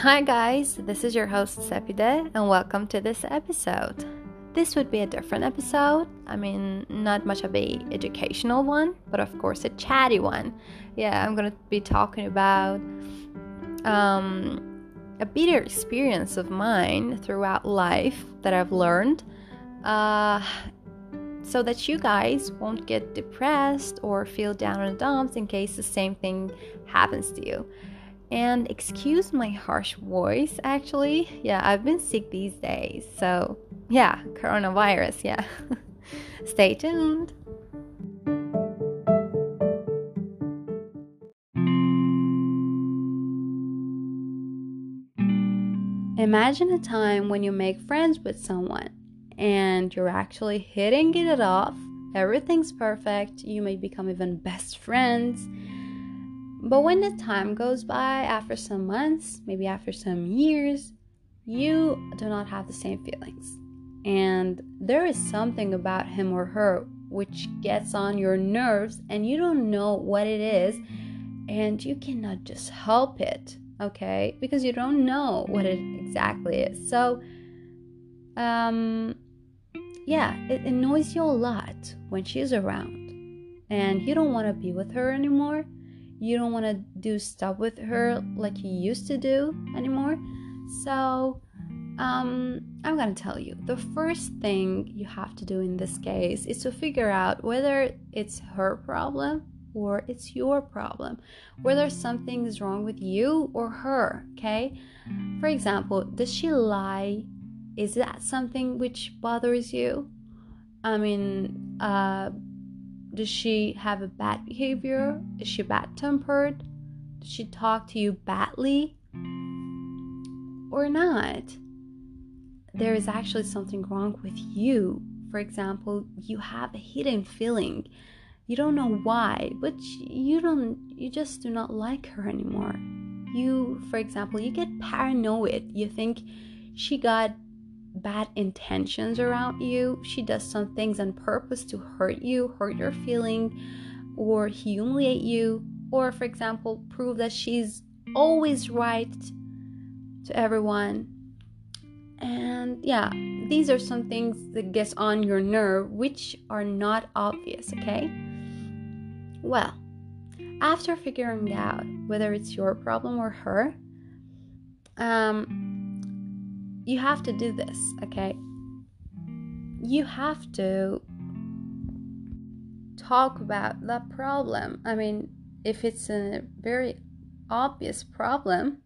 Hi, guys, this is your host Sepide, and welcome to this episode. This would be a different episode. I mean, not much of a educational one, but of course a chatty one. Yeah, I'm gonna be talking about um, a bitter experience of mine throughout life that I've learned, uh, so that you guys won't get depressed or feel down in the dumps in case the same thing happens to you. And excuse my harsh voice, actually. Yeah, I've been sick these days. So, yeah, coronavirus, yeah. Stay tuned. Imagine a time when you make friends with someone and you're actually hitting it off. Everything's perfect. You may become even best friends but when the time goes by, after some months, maybe after some years, you do not have the same feelings. And there is something about him or her which gets on your nerves, and you don't know what it is, and you cannot just help it, okay? Because you don't know what it exactly is. So, um, yeah, it annoys you a lot when she's around, and you don't want to be with her anymore you don't want to do stuff with her like you used to do anymore. So, um, I'm gonna tell you the first thing you have to do in this case is to figure out whether it's her problem or it's your problem, whether something is wrong with you or her. Okay, for example, does she lie? Is that something which bothers you? I mean, uh, does she have a bad behavior? Is she bad tempered? Does she talk to you badly? Or not? There is actually something wrong with you. For example, you have a hidden feeling. You don't know why, but you don't you just do not like her anymore. You, for example, you get paranoid. You think she got bad intentions around you. She does some things on purpose to hurt you, hurt your feeling, or humiliate you, or, for example, prove that she's always right to everyone. And yeah, these are some things that gets on your nerve which are not obvious, okay? Well, after figuring out whether it's your problem or her, um, you have to do this, okay? You have to talk about that problem. I mean, if it's a very obvious problem,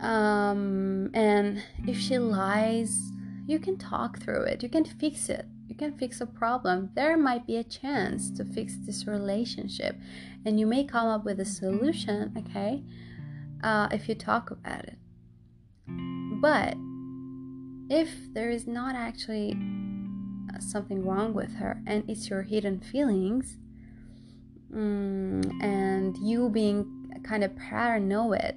um, and if she lies, you can talk through it, you can fix it. You can fix a problem. There might be a chance to fix this relationship, and you may come up with a solution, okay? Uh, if you talk about it. But if there is not actually uh, something wrong with her and it's your hidden feelings um, and you being kind of paranoid,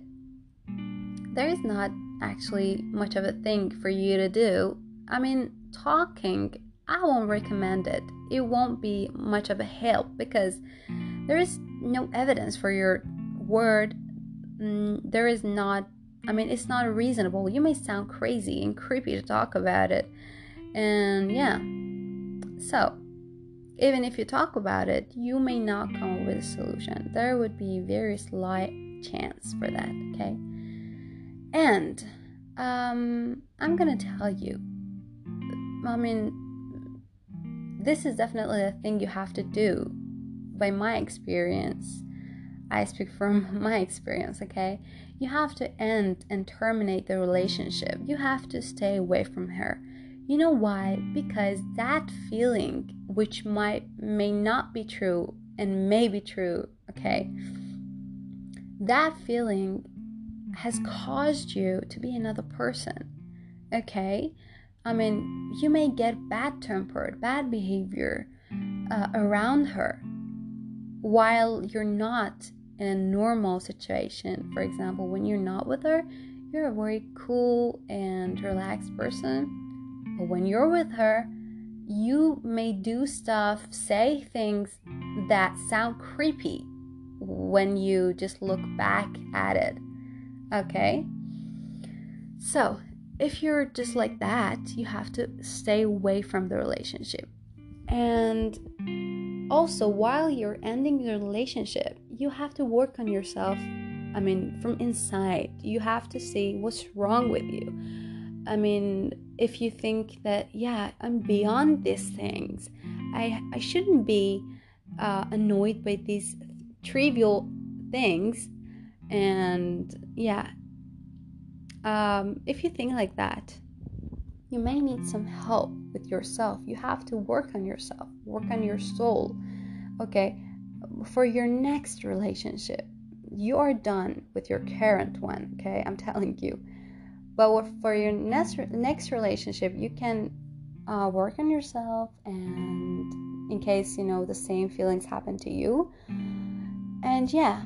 there is not actually much of a thing for you to do. I mean, talking, I won't recommend it. It won't be much of a help because there is no evidence for your word. Mm, there is not I mean, it's not reasonable. You may sound crazy and creepy to talk about it. And yeah. So, even if you talk about it, you may not come up with a solution. There would be very slight chance for that, okay? And um, I'm gonna tell you. I mean, this is definitely a thing you have to do. By my experience, I speak from my experience, okay? You have to end and terminate the relationship. You have to stay away from her. You know why? Because that feeling, which might may not be true and may be true, okay? That feeling has caused you to be another person, okay? I mean, you may get bad tempered, bad behavior uh, around her while you're not in a normal situation. For example, when you're not with her, you're a very cool and relaxed person. But when you're with her, you may do stuff, say things that sound creepy when you just look back at it. Okay? So, if you're just like that, you have to stay away from the relationship. And also, while you're ending your relationship, you have to work on yourself. I mean, from inside, you have to see what's wrong with you. I mean, if you think that, yeah, I'm beyond these things, I, I shouldn't be uh, annoyed by these trivial things. And yeah, um, if you think like that, you may need some help with yourself. You have to work on yourself, work on your soul. Okay, for your next relationship, you are done with your current one. Okay, I'm telling you. But for your next next relationship, you can uh, work on yourself, and in case you know the same feelings happen to you. And yeah,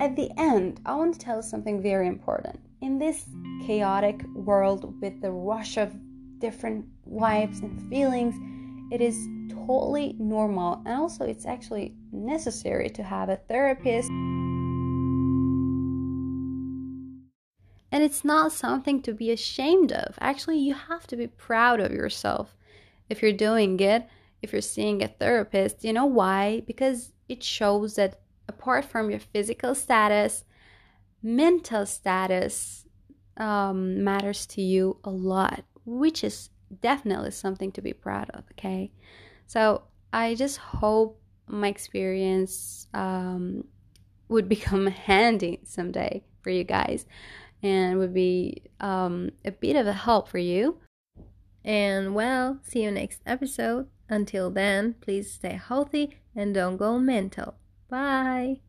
at the end, I want to tell you something very important in this chaotic world with the rush of different vibes and feelings, it is totally normal and also it's actually necessary to have a therapist. And it's not something to be ashamed of. Actually, you have to be proud of yourself if you're doing it, if you're seeing a therapist. You know why? Because it shows that apart from your physical status, mental status um, matters to you a lot, which is definitely something to be proud of. Okay, so I just hope my experience um, would become handy someday for you guys and would be um, a bit of a help for you. And well, see you next episode. Until then, please stay healthy and don't go mental. Bye.